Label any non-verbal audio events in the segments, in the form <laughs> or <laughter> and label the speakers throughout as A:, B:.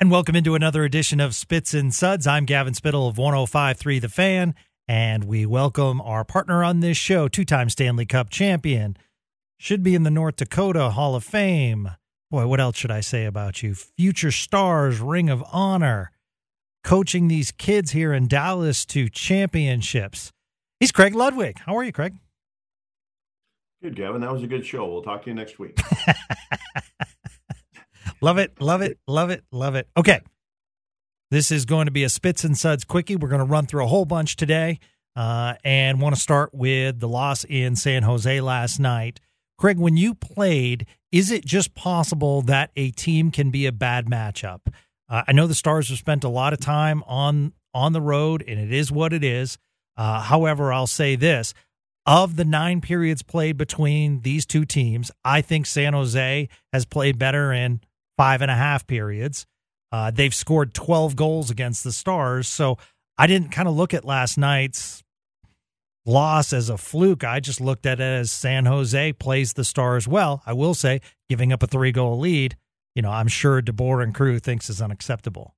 A: And welcome into another edition of Spits and Suds. I'm Gavin Spittle of 105.3 The Fan, and we welcome our partner on this show, two-time Stanley Cup champion, should be in the North Dakota Hall of Fame. Boy, what else should I say about you? Future Stars Ring of Honor, coaching these kids here in Dallas to championships. He's Craig Ludwig. How are you, Craig?
B: Good, Gavin. That was a good show. We'll talk to you next week. <laughs>
A: love it, love it, love it, love it. Okay. This is going to be a Spits and Suds quickie. We're going to run through a whole bunch today uh, and want to start with the loss in San Jose last night. Craig, when you played, is it just possible that a team can be a bad matchup? Uh, I know the Stars have spent a lot of time on on the road, and it is what it is. Uh, however, I'll say this: of the nine periods played between these two teams, I think San Jose has played better in five and a half periods. Uh, they've scored 12 goals against the Stars. So I didn't kind of look at last night's loss as a fluke. I just looked at it as San Jose plays the Stars well. I will say, giving up a three goal lead, you know, I'm sure DeBoer and crew thinks is unacceptable.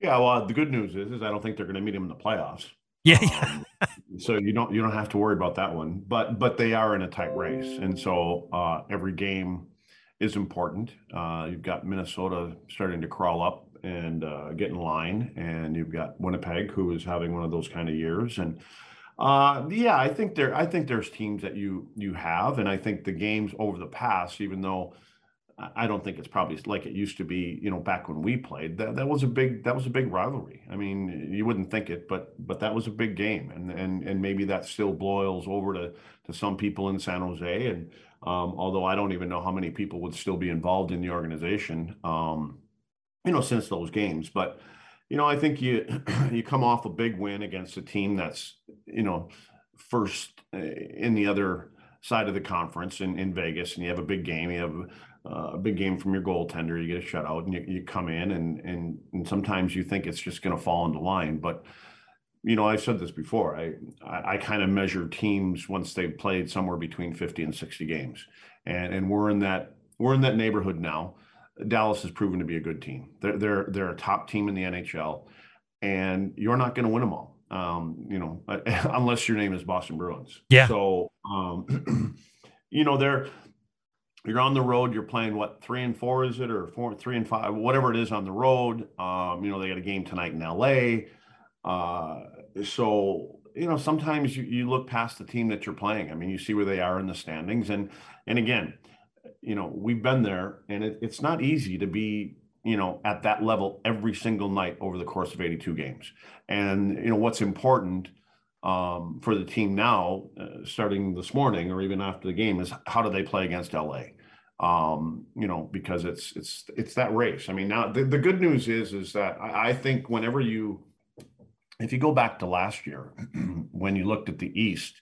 B: Yeah, well, the good news is, is I don't think they're going to meet him in the playoffs.
A: Yeah, yeah.
B: Um, so you don't you don't have to worry about that one. But but they are in a tight race, and so uh, every game is important. Uh, you've got Minnesota starting to crawl up and uh, get in line, and you've got Winnipeg who is having one of those kind of years. And uh, yeah, I think there I think there's teams that you you have, and I think the games over the past, even though I don't think it's probably like it used to be, you know, back when we played. That that was a big that was a big rivalry. I mean, you wouldn't think it, but but that was a big game, and and and maybe that still boils over to to some people in San Jose. And um, although I don't even know how many people would still be involved in the organization, um, you know, since those games. But you know, I think you <clears throat> you come off a big win against a team that's you know first eh, in the other side of the conference in, in Vegas, and you have a big game. You have uh, a big game from your goaltender, you get a shutout, and you, you come in, and and and sometimes you think it's just going to fall into line, but you know, I've said this before. I I, I kind of measure teams once they've played somewhere between 50 and 60 games, and and we're in that we're in that neighborhood now. Dallas has proven to be a good team. They're they're they're a top team in the NHL, and you're not going to win them all. Um, you know, <laughs> unless your name is Boston Bruins.
A: Yeah.
B: So, um, <clears throat> you know, they're you're on the road. You're playing what three and four is it or four three and five whatever it is on the road. Um, you know they got a game tonight in L.A. Uh, so you know sometimes you, you look past the team that you're playing. I mean you see where they are in the standings and and again you know we've been there and it, it's not easy to be you know at that level every single night over the course of 82 games. And you know what's important um, for the team now, uh, starting this morning or even after the game, is how do they play against LA? Um, you know, because it's it's it's that race. I mean, now the, the good news is is that I, I think whenever you, if you go back to last year, <clears throat> when you looked at the East,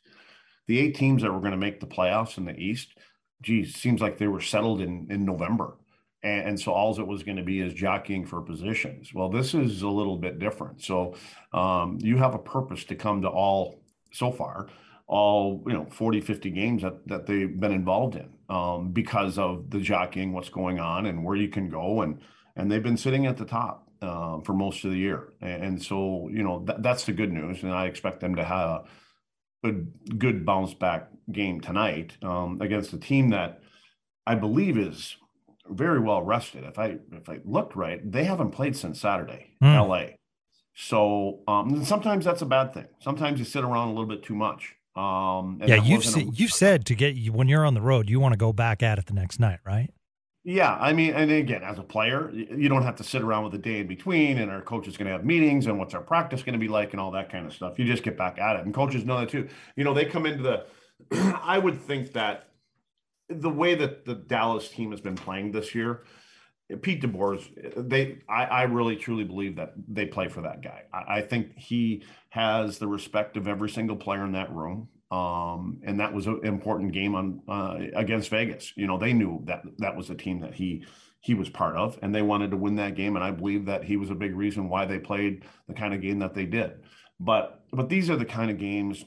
B: the eight teams that were going to make the playoffs in the East, geez, seems like they were settled in in November and, and so all it was going to be is jockeying for positions. Well, this is a little bit different. So um, you have a purpose to come to all so far all you know 40 50 games that, that they've been involved in um, because of the jockeying what's going on and where you can go and and they've been sitting at the top uh, for most of the year and, and so you know th- that's the good news and i expect them to have a good good bounce back game tonight um, against a team that i believe is very well rested. If I if I looked right, they haven't played since Saturday, mm. LA. So um, sometimes that's a bad thing. Sometimes you sit around a little bit too much. Um,
A: yeah, you've you've said to get you when you're on the road, you want to go back at it the next night, right?
B: Yeah, I mean, and again, as a player, you don't have to sit around with a day in between, and our coach is going to have meetings, and what's our practice going to be like, and all that kind of stuff. You just get back at it, and coaches know that too. You know, they come into the. <clears throat> I would think that the way that the Dallas team has been playing this year, Pete DeBoer's, they, I, I really truly believe that they play for that guy. I, I think he has the respect of every single player in that room. Um, and that was an important game on uh, against Vegas. You know, they knew that that was a team that he he was part of, and they wanted to win that game. And I believe that he was a big reason why they played the kind of game that they did. But but these are the kind of games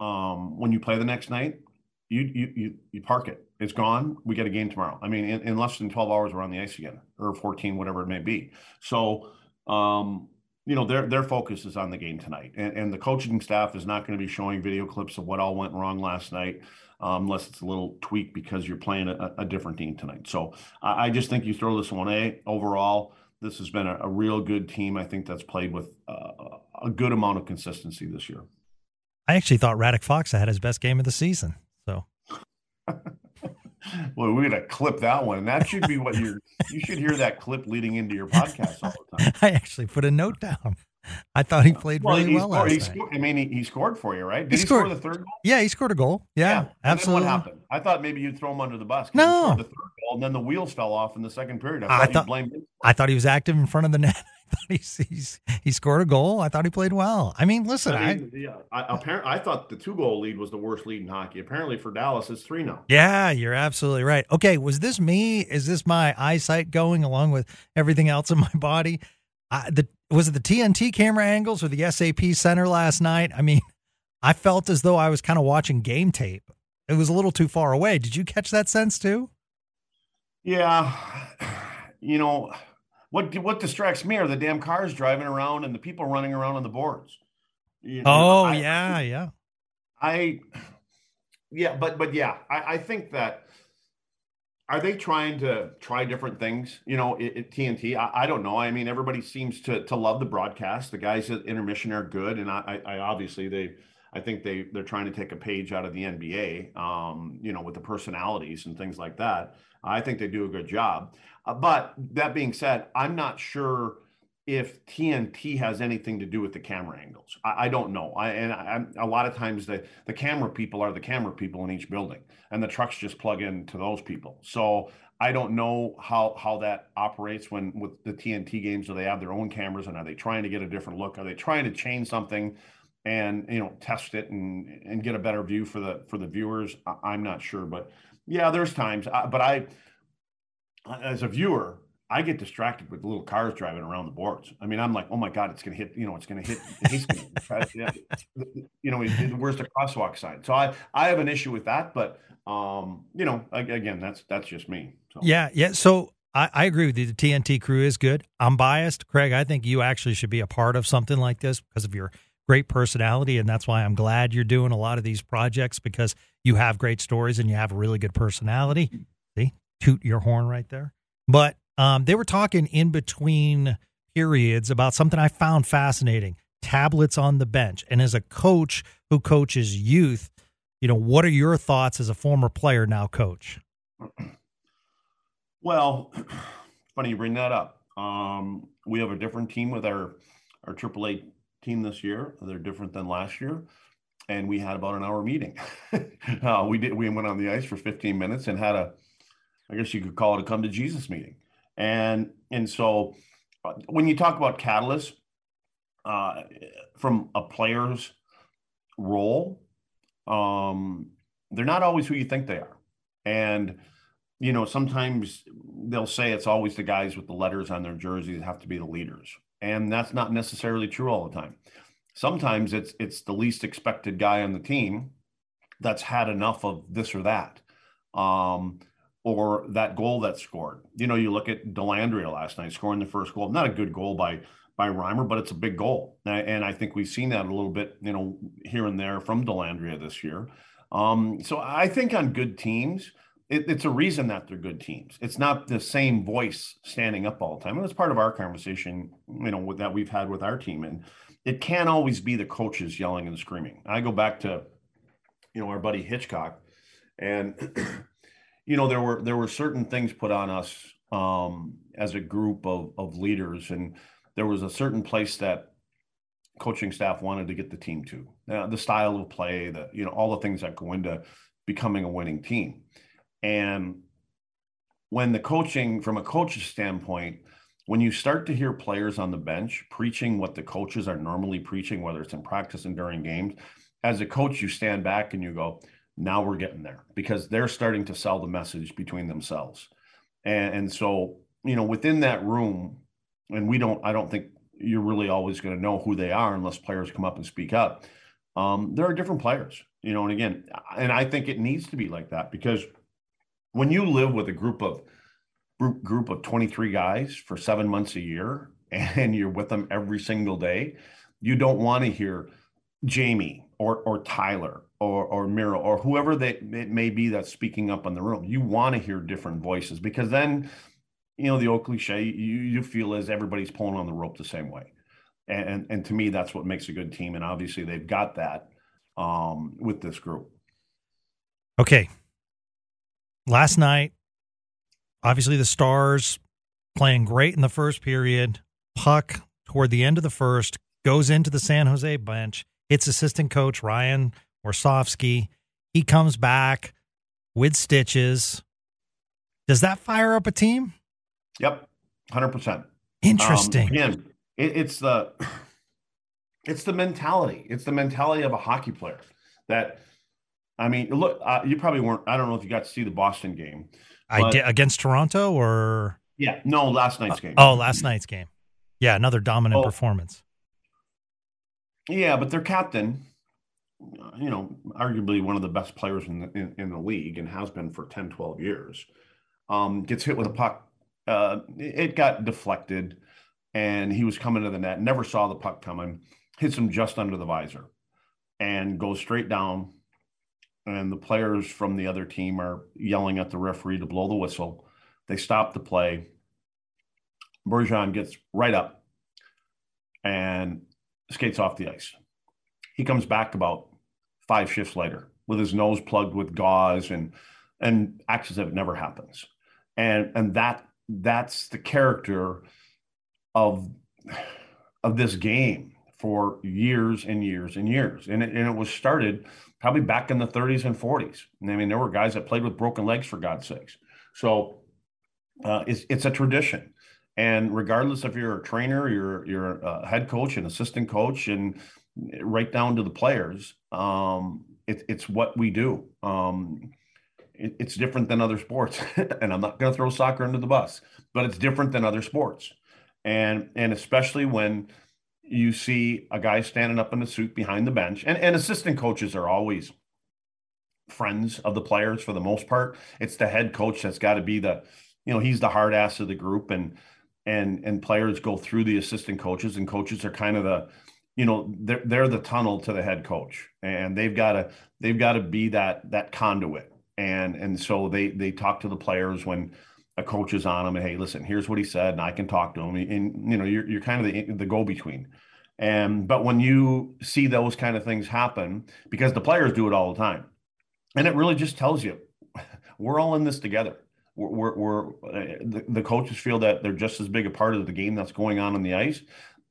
B: um, when you play the next night, you you you, you park it. It's gone. We get a game tomorrow. I mean, in, in less than twelve hours, we're on the ice again, or fourteen, whatever it may be. So. Um, you know their their focus is on the game tonight, and, and the coaching staff is not going to be showing video clips of what all went wrong last night, um, unless it's a little tweak because you're playing a, a different team tonight. So I, I, just think you throw this one a overall. This has been a, a real good team. I think that's played with uh, a good amount of consistency this year.
A: I actually thought Radek Faksa had his best game of the season.
B: Well, we're gonna clip that one. That should be what you're. You should hear that clip leading into your podcast all the time. <laughs>
A: I actually put a note down. I thought he played well, really well
B: scored,
A: last
B: he scored, I mean, he, he, scored for you, right? Did he,
A: he scored
B: the third goal?
A: Yeah, he scored a goal. Yeah, yeah. absolutely.
B: what happened? I thought maybe you'd throw him under the bus.
A: No,
B: the third goal, and then the wheels fell off in the second period. I thought, I thought,
A: I thought he was active in front of the net. Thought <laughs> he, he's, he scored a goal. I thought he played well. I mean, listen, I, mean,
B: I yeah, I, apparently I thought the two goal lead was the worst lead in hockey. Apparently for Dallas, it's three now.
A: Yeah, you're absolutely right. Okay, was this me? Is this my eyesight going along with everything else in my body? I, the was it the TNT camera angles or the SAP center last night? I mean, I felt as though I was kind of watching game tape. It was a little too far away. Did you catch that sense too?
B: Yeah, <sighs> you know what what distracts me are the damn cars driving around and the people running around on the boards.
A: You know, oh I, yeah, yeah.
B: I yeah, but but yeah, I, I think that are they trying to try different things? You know, TNT, I, I, don't know. I mean, everybody seems to to love the broadcast. The guys at intermission are good, and I, I obviously they, I think they they're trying to take a page out of the NBA. Um, you know, with the personalities and things like that. I think they do a good job. Uh, but that being said, I'm not sure if TNT has anything to do with the camera angles. I, I don't know. I, and I, a lot of times the, the camera people are the camera people in each building, and the trucks just plug into those people. So I don't know how how that operates when with the TNT games. Do they have their own cameras, and are they trying to get a different look? Are they trying to change something? and you know test it and and get a better view for the for the viewers i'm not sure but yeah there's times but i as a viewer I get distracted with little cars driving around the boards. I mean, I'm like, oh my god, it's going to hit. You know, it's going to hit. He's <laughs> gonna, you know, where's the crosswalk sign? So I I have an issue with that, but um, you know, again, that's that's just me.
A: So. Yeah, yeah. So I, I agree with you. The TNT crew is good. I'm biased, Craig. I think you actually should be a part of something like this because of your great personality, and that's why I'm glad you're doing a lot of these projects because you have great stories and you have a really good personality. Toot your horn right there. But um, they were talking in between periods about something I found fascinating tablets on the bench. And as a coach who coaches youth, you know, what are your thoughts as a former player now coach? <clears throat>
B: Well, <clears throat> funny you bring that up. Um, we have a different team with our our AAA team this year. They're different than last year, and we had about an hour meeting. <laughs> uh, we did. We went on the ice for 15 minutes and had a, I guess you could call it a come to Jesus meeting. And and so uh, when you talk about catalysts uh, from a player's role, um, they're not always who you think they are. And you know, sometimes they'll say it's always the guys with the letters on their jerseys have to be the leaders. And that's not necessarily true all the time. Sometimes it's it's the least expected guy on the team that's had enough of this or that. Um, or that goal that's scored. You know, you look at Dellandrea last night scoring the first goal. Not a good goal by by Reimer, but it's a big goal, and I think we've seen that a little bit, you know, here and there from Dellandrea this year. Um, so I think on good teams, it, it's a reason that they're good teams. It's not the same voice standing up all the time. And it's part of our conversation, you know, that we've had with our team. And it can't always be the coaches yelling and screaming. I go back to, you know, our buddy Hitchcock, and <clears throat> you know, there were there were certain things put on us um, as a group of of leaders, and there was a certain place that coaching staff wanted to get the team to. Now, the style of play, the you know, all the things that go into becoming a winning team. And when the coaching, from a coach's standpoint, when you start to hear players on the bench preaching what the coaches are normally preaching, whether it's in practice and during games, as a coach, you stand back and you go, now we're getting there because they're starting to sell the message between themselves. And, and so, you know, within that room, and we don't, I don't think you're really always going to know who they are unless players come up and speak up. Um, there are different players, you know, and again, and I think it needs to be like that because when you live with a group of group group of 23 guys for seven months a year <laughs> and you're with them every single day, you don't want to hear Jamie or or Tyler or or Miro or whoever that it may be that's speaking up in the room. You want to hear different voices because then, you know, the old cliche you you feel as everybody's pulling on the rope the same way, and and to me that's what makes a good team, and obviously they've got that um, with this group.
A: Okay, last night, obviously the Stars playing great in the first period. Puck toward the end of the first goes into the San Jose bench, hits assistant coach Ryan Warsofsky. He comes back with stitches. Does that fire up a team?
B: Yep, hundred percent.
A: Interesting.
B: Um, again, it, it's the it's the mentality. It's the mentality of a hockey player that I mean, look, uh, you probably weren't. I don't know if you got to see the Boston game.
A: I did against Toronto or
B: yeah, no, last night's game.
A: Uh, oh, last night's game. Yeah, another dominant
B: oh,
A: performance.
B: Yeah, but their captain, you know, arguably one of the best players in the in, in the league and has been for 10, 12 years, um, gets hit with a puck. Uh, it got deflected, and he was coming to the net. Never saw the puck coming. Hits him just under the visor, and goes straight down and the players from the other team are yelling at the referee to blow the whistle. They stop the play. Bergeron gets right up and skates off the ice. He comes back about five shifts later with his nose plugged with gauze and and acts as if it never happens. And and that that's the character of of this game for years and years and years. And it, and it was started probably back in the 30s and 40s. I mean, there were guys that played with broken legs for God's sakes. So uh, it's it's a tradition, and regardless if you're a trainer, you're you're a head coach, an assistant coach, and right down to the players, um, it, it's what we do. Um, it, it's different than other sports, <laughs> and I'm not going to throw soccer under the bus, but it's different than other sports, and and especially when you see a guy standing up in a suit behind the bench, and, and assistant coaches are always friends of the players for the most part. It's the head coach that's got to be the, you know, he's the hard ass of the group, and and and players go through the assistant coaches, and coaches are kind of the, you know, they're they're the tunnel to the head coach, and they've got to they've got to be that that conduit, and and so they they talk to the players when a coach is on them and hey listen here's what he said and i can talk to him and you know you're, you're kind of the, the go-between. And but when you see those kind of things happen because the players do it all the time and it really just tells you <laughs> we're all in this together. We're, we're, we're the, the coaches feel that they're just as big a part of the game that's going on on the ice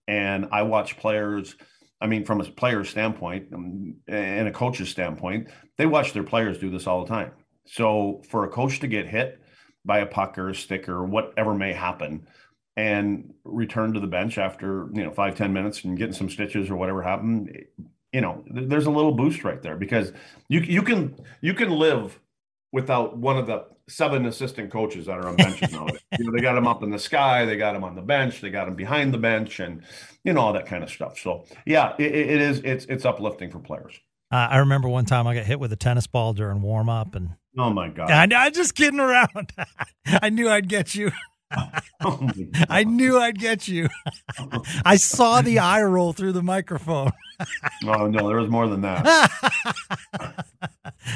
B: and i watch players I mean, from a player standpoint um, and a coach's standpoint, they watch their players do this all the time. So for a coach to get hit by a puck or a stick or whatever may happen and return to the bench after you know five ten minutes and getting some stitches or whatever happened you know there's a little boost right there because you you can you can live without one of the seven assistant coaches that are on benches <laughs> nowadays. you know, they got them up in the sky, they got them on the bench, they got them behind the bench, and you know all that kind of stuff. So yeah, it, it is it's it's uplifting for players.
A: Uh, I remember one time I got hit with a tennis ball during warm up, and
B: oh my god,
A: I, I just kidding around. <laughs> I knew I'd get you. <laughs> oh I knew I'd get you. I saw the eye roll through the microphone.
B: oh no, there was more than that.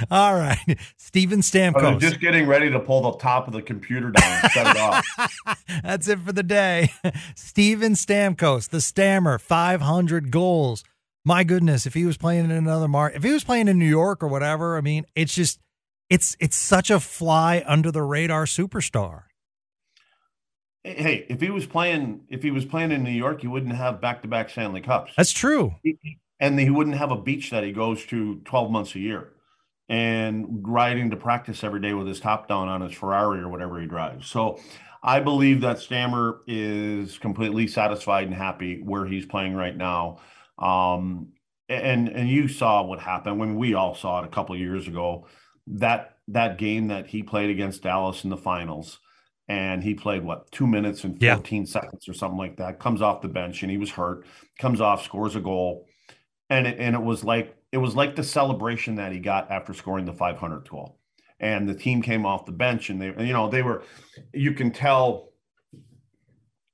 B: <laughs>
A: All right, Steven Stamkos. I
B: was just getting ready to pull the top of the computer down and set it off. <laughs>
A: That's it for the day. <laughs> Steven Stamkos, the Stammer, 500 goals. My goodness, if he was playing in another market, if he was playing in New York or whatever, I mean, it's just, it's it's such a fly under the radar superstar.
B: Hey, if he was playing, if he was playing in New York, he wouldn't have back-to-back Stanley Cups.
A: That's true.
B: And he wouldn't have a beach that he goes to 12 months a year and riding to practice every day with his top down on his Ferrari or whatever he drives. So I believe that Stammer is completely satisfied and happy where he's playing right now. Um, and and you saw what happened when we all saw it a couple years ago. That that game that he played against Dallas in the finals and he played what two minutes and 14 yeah. seconds or something like that comes off the bench and he was hurt comes off scores a goal and it, and it was like it was like the celebration that he got after scoring the 500th goal and the team came off the bench and they you know they were you can tell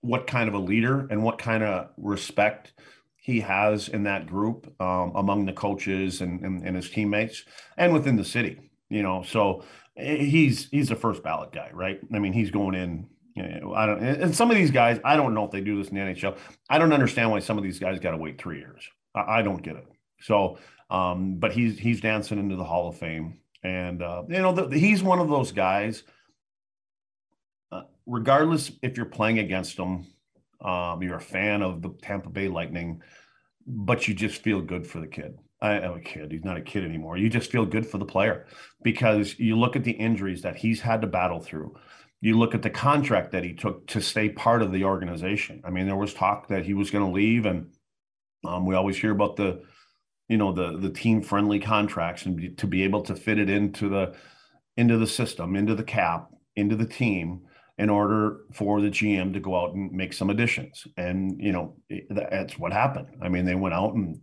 B: what kind of a leader and what kind of respect he has in that group um, among the coaches and, and, and his teammates and within the city you know so he's he's a first ballot guy, right? I mean, he's going in. I don't, and some of these guys, I don't know if they do this in the NHL. I don't understand why some of these guys got to wait three years. I, I, don't get it. So, um, but he's he's dancing into the Hall of Fame, and uh, you know, the, he's one of those guys. Uh, regardless if you're playing against him, um, you're a fan of the Tampa Bay Lightning, but you just feel good for the kid. I am a kid. He's not a kid anymore. You just feel good for the player because you look at the injuries that he's had to battle through. You look at the contract that he took to stay part of the organization. I mean, there was talk that he was going to leave, and um, we always hear about the, you know, the the team friendly contracts and be, to be able to fit it into the into the system, into the cap, into the team in order for the GM to go out and make some additions. And you know, that's what happened. I mean, they went out and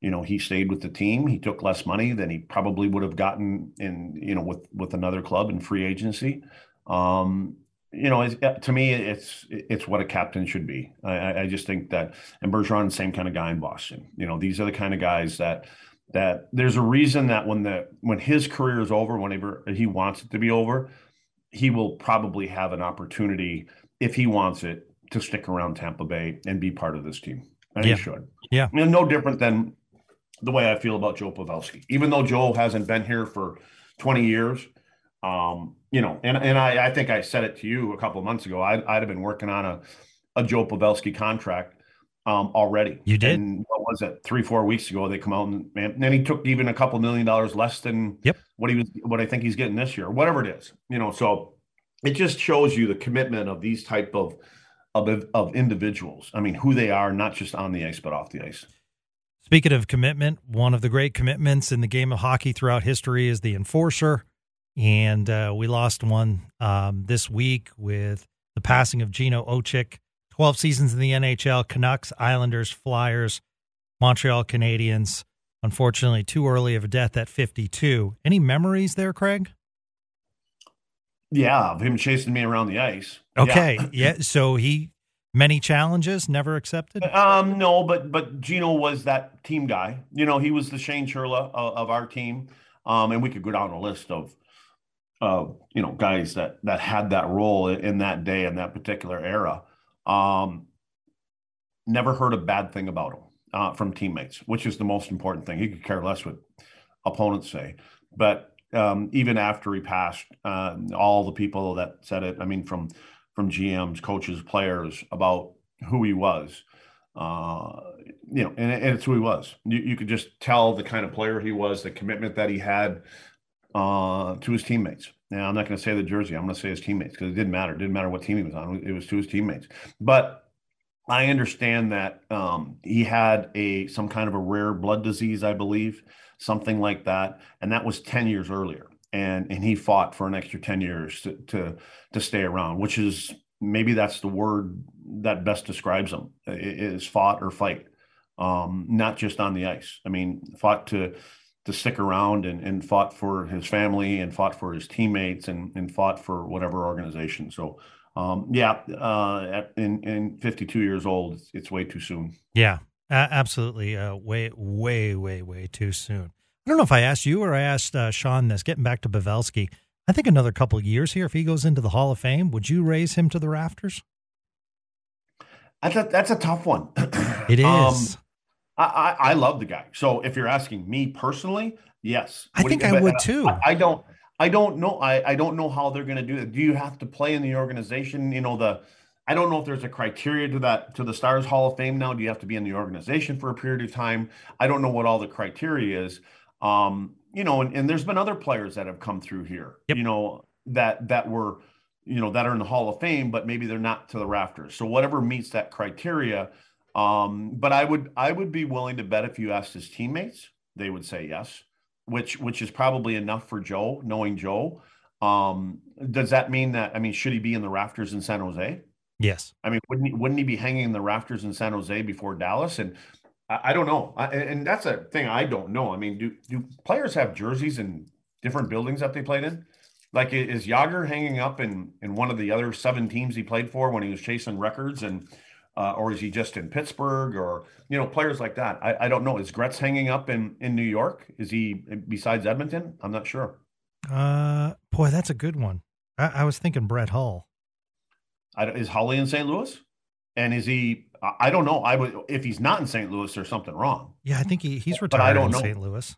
B: you know he stayed with the team he took less money than he probably would have gotten in you know with with another club in free agency um you know to me it's it's what a captain should be. I i just think that and bergeron same kind of guy in boston. You know these are the kind of guys that that there's a reason that when the when his career is over whenever he wants it to be over he will probably have an opportunity if he wants it to stick around tampa bay and be part of this team. And yeah. he should.
A: Yeah.
B: And no different than the way I feel about Joe Pavelski. Even though Joe hasn't been here for 20 years, um, you know, and, and I, I think I said it to you a couple of months ago. I'd, I'd have been working on a, a Joe Pavelski contract um, already.
A: You did?
B: And what was it? Three, four weeks ago, they come out and, and then he took even a couple million dollars less than
A: yep.
B: what he was, what I think he's getting this year, whatever it is, you know, so it just shows you the commitment of these type of, of, of individuals. I mean, who they are, not just on the ice, but off the ice.
A: Speaking of commitment, one of the great commitments in the game of hockey throughout history is the enforcer. And uh, we lost one um, this week with the passing of Gino Odjick. 12 seasons in the NHL, Canucks, Islanders, Flyers, Montreal Canadiens. Unfortunately, too early of a death at 52. Any memories there, Craig?
B: Yeah, of him chasing me around the ice.
A: Okay. Yeah. <laughs> yeah. So he Many challenges never accepted.
B: Um, no, but but Gino was that team guy. You know, he was the Shane Churla of, of our team, um, and we could go down a list of, of you know guys that that had that role in that day in that particular era. Um, never heard a bad thing about him uh, from teammates, which is the most important thing. He could care less what opponents say, but um, even after he passed, uh, all the people that said it. I mean, from from GMs, coaches, players about who he was. Uh, you know, and, and, it's who he was. You, you, could just tell the kind of player he was, the commitment that he had uh, to his teammates. Now, I'm not going to say the jersey. I'm going to say his teammates because it didn't matter. It didn't matter what team he was on. It was to his teammates. But I understand that um, he had a some kind of a rare blood disease, I believe, something like that, and that was 10 years earlier and and he fought for an extra 10 years to to to stay around which is maybe that's the word that best describes him is fought or fight um, not just on the ice i mean fought to to stick around and, and fought for his family and fought for his teammates and, and fought for whatever organization so um, yeah, uh, at, in in 52 years old, it's, it's way too soon.
A: Yeah, absolutely. Uh, way, way, way, way too soon. I don't know if I asked you or I asked uh, Sean this. Getting back to Pavelski, I think another couple of years here, if he goes into the Hall of Fame, would you raise him to the rafters?
B: That's a, that's a tough one.
A: It <laughs> um.
B: Um, I, I, I love the guy. So if you're asking me personally, yes.
A: I think I would too.
B: I, I don't. I don't know. I, I don't know how they're going to do it. Do you have to play in the organization? You know, the I don't know if there's a criteria to that to the Stars Hall of Fame now. Do you have to be in the organization for a period of time? I don't know what all the criteria is. Um, you know, and, and there's been other players that have come through here, yep. you know, that that were, you know, that are in the Hall of Fame, but maybe they're not to the rafters. So whatever meets that criteria. Um, but I would I would be willing to bet if you asked his teammates, they would say yes which which is probably enough for Joe, knowing Joe. Um, does that mean that I mean, should he be in the rafters in San Jose?
A: Yes.
B: I mean, wouldn't he, wouldn't he be hanging in the rafters in San Jose before Dallas? And I, I don't know. I, and that's a thing I don't know. I mean, do do players have jerseys in different buildings that they played in? Like, is Jagr hanging up in in one of the other seven teams he played for when he was chasing records and uh, or is he just in Pittsburgh or you know players like that? I, I don't know. Is Gretz hanging up in in New York? Is he besides Edmonton? I'm not sure.
A: Uh, boy, that's a good one. I, I was thinking Brett Hull.
B: I, is Holly in St. Louis? And is he? I don't know. I would if he's not in St. Louis, there's something wrong.
A: Yeah, I think he, he's retired I don't in know. St. Louis.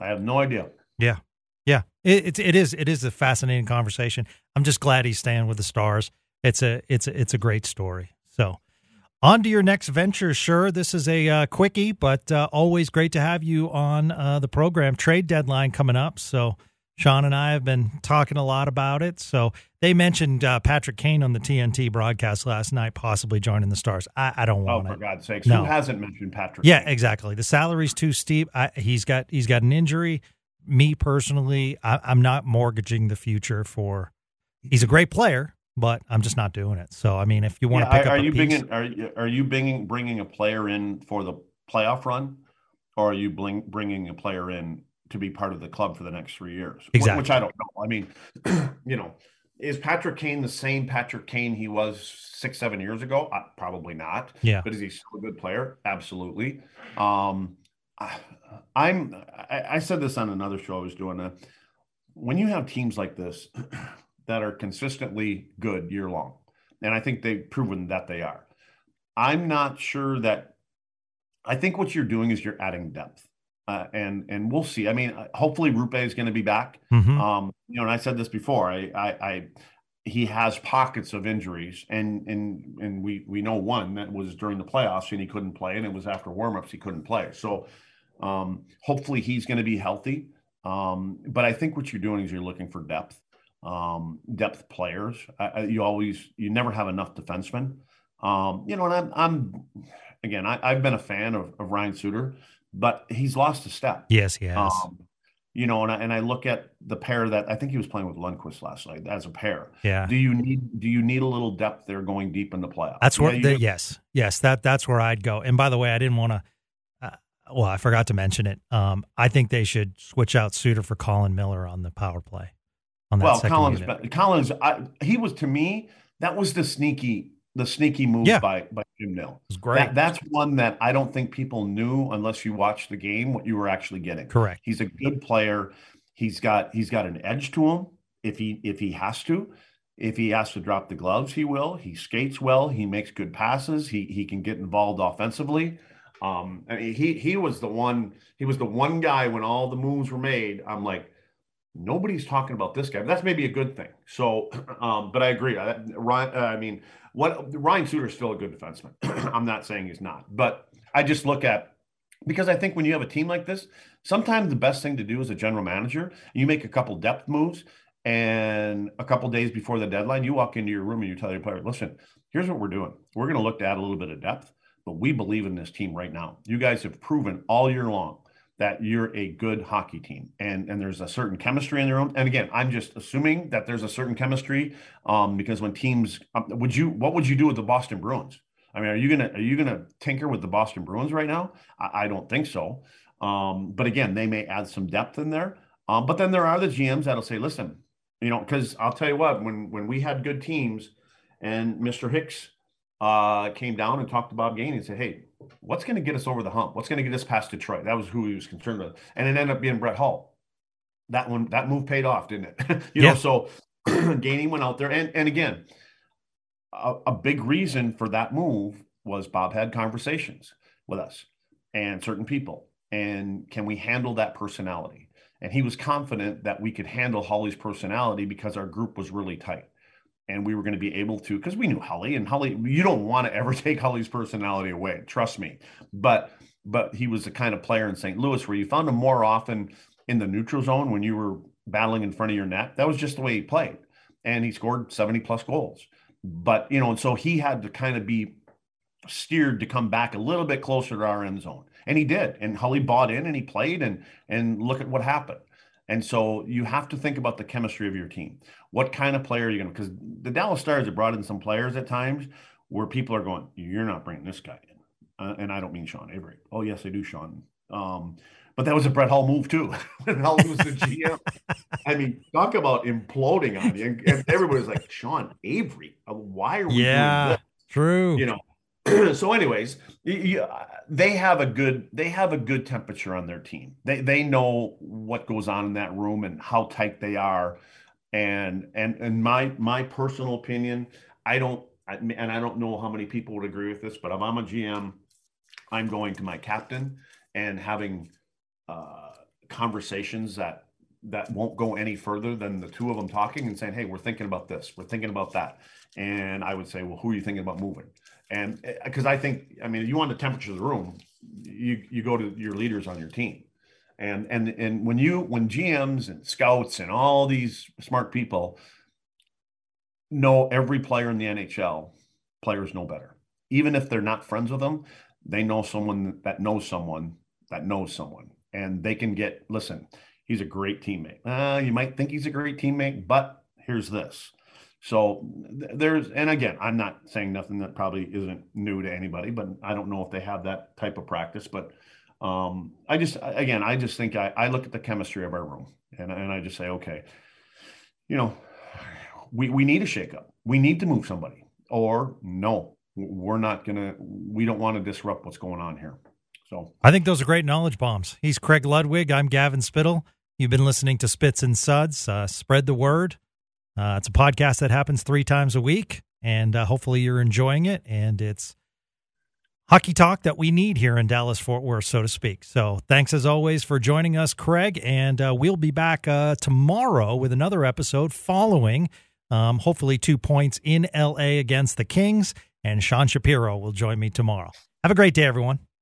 B: I have no idea.
A: Yeah, yeah. It, it it is it is a fascinating conversation. I'm just glad he's staying with the Stars it's a it's a, it's a great story. So, on to your next venture. Sure, this is a uh, quickie, but uh, always great to have you on uh, the program. Trade deadline coming up, so Sean and I have been talking a lot about it. So they mentioned uh, Patrick Kane on the TNT broadcast last night, possibly joining the Stars. I, I don't want
B: oh,
A: for
B: it. God's sakes, no. who hasn't mentioned Patrick?
A: Yeah,
B: Kane?
A: exactly. The salary's too steep. I, he's got he's got an injury. Me personally, I, I'm not mortgaging the future for. He's a great player but I'm just not doing it. So I mean, if you want yeah, to pick
B: are,
A: up,
B: are you
A: piece,
B: bringing are you are you bringing bringing a player in for the playoff run, or are you bring, bringing a player in to be part of the club for the next three years?
A: Exactly.
B: Which I don't know. I mean, <clears throat> you know, is Patrick Kane the same Patrick Kane he was six seven years ago? Uh, probably not.
A: Yeah.
B: But is he still a good player? Absolutely. Um, I, I'm. I, I said this on another show I was doing. A, when you have teams like this <clears throat> that are consistently good year long. And I think they've proven that they are. I'm not sure that I think what you're doing is you're adding depth. Uh, and and we'll see. I mean, uh, hopefully Rupe is going to be back. Mm-hmm. Um, you know, and I said this before. I, I, I, he has pockets of injuries, and and and we we know one that was during the playoffs and he couldn't play, and it was after warmups he couldn't play. So um, hopefully he's going to be healthy. Um, but I think what you're doing is you're looking for depth um, depth players. you always you never have enough defensemen. Um, you know, and I'm, I'm again, I, have been a fan of, of, Ryan Suter, but he's lost a step.
A: Yes, he has.
B: Um, you know, and I, and I look at the pair that I think he was playing with Lundkvist last night as a pair.
A: Yeah.
B: Do you need do you need a little depth there going deep in the playoffs?
A: That's where
B: yeah,
A: the, yes, yes that that's where I'd go. And by the way, I didn't want to. Uh, well, I forgot to mention it. Um, I think they should switch out Suter for Colin Miller on the power play on that. Well,
B: Collins,
A: unit.
B: Collins, I, he was to me that was the sneaky, the sneaky move yeah. by by Jim Nill.
A: It was great.
B: That, that's one that I don't think people knew unless you watched the game what you were actually getting.
A: Correct.
B: He's a good player. He's got he's got an edge to him if he if he has to. If he has to drop the gloves, he will. He skates well. He makes good passes. He he can get involved offensively. Um, I mean, he he was the one. He was the one guy when all the moves were made. I'm like, nobody's talking about this guy. But that's maybe a good thing. So, <clears throat> um, but I agree. I, Ryan, uh, I mean, what Ryan Suter is still a good defenseman. <clears throat> I'm not saying he's not, but I just look at because I think when you have a team like this, sometimes the best thing to do as a general manager, you make a couple depth moves, and a couple days before the deadline, you walk into your room and you tell your player, "Listen, here's what we're doing. We're going to look to add a little bit of depth, but we believe in this team right now. You guys have proven all year long that you're a good hockey team and and there's a certain chemistry in their own and again i'm just assuming that there's a certain chemistry um, because when teams um, would you what would you do with the boston bruins? I mean are you gonna are you gonna tinker with the boston bruins right now? I, I don't think so. Um, but again they may add some depth in there. Um, but then there are the gms that'll say listen You know, because I'll tell you what, when when we had good teams, and Mr. Hicks uh, came down and talked to Bob Gainey and said, "Hey, what's going to get us over the hump? What's going to get us past Detroit?" That was who he was concerned with, and it ended up being Brett Hull. That one, that move paid off, didn't it? <laughs> you yeah. know, so <clears throat> Gainey went out there, and and again, a, a big reason for that move was Bob had conversations with us and certain people, and can we handle that personality? And he was confident that we could handle Holly's personality because our group was really tight and we were going to be able to because we knew Holly and Holly you don't want to ever <laughs> take Holly's personality away trust me. But but he was the kind of player in St. Louis where you found him more often in the neutral zone when you were battling in front of your net. That was just the way he played and he scored 70 plus goals. But you know and so he had to kind of be steered to come back a little bit closer to our end zone and he did and Holly bought in and he played and and look at what happened and so you have to think about the chemistry of your team. What kind of player are you going to? Because the Dallas Stars have brought in some players at times where people are going, "You're not bringing this guy in," uh, and I don't mean Sean Avery. Oh yes, I do, Sean. Um, but that was a Brett Hull move too. <laughs> Hull was the GM. I mean, talk about imploding on you. And, and everybody's like, Sean Avery, uh, why are we?
A: Yeah, true.
B: You know, <clears throat> so anyways they have a good they have a good temperature on their team. They they know what goes on in that room and how tight they are. And and and my my personal opinion i don't and i don't know how many people would agree with this but if i'm a gm i'm going to my captain and having uh, conversations that that won't go any further than the two of them talking and saying hey we're thinking about this. We're thinking about that. And i would say well who are you thinking about moving and because eh, I think, I mean, you want the temperature of the room, you you go to your leaders on your team, and and and when you when GMs and scouts and all these smart people know every player in the NHL, players know better. Even if they're not friends with them, they know someone that knows someone that knows someone, and they can get. Listen, he's a great teammate. Uh, you might think he's a great teammate, but here's this so there's, and again, I'm not saying nothing that probably isn't new to anybody, but I don't know if they have that type of practice. But um, I just, again, I just think I, I look at the chemistry of our room and, and I just say, okay, you know, we, we need a shakeup. We need to move somebody, or no, we're not going to, we don't want to disrupt what's going on here. So
A: I think those are great knowledge bombs. He's Craig Ludwig. I'm Gavin Spittle. You've been listening to Spits and Suds. Uh, spread the word. Uh, it's a podcast that happens three times a week, and uh, hopefully you're enjoying it. And it's hockey talk that we need here in Dallas Fort Worth, so to speak. So thanks as always for joining us, Craig. And uh, we'll be back uh, tomorrow with another episode following um, hopefully two points in LA against the Kings. And Sean Shapiro will join me tomorrow. Have a great day, everyone.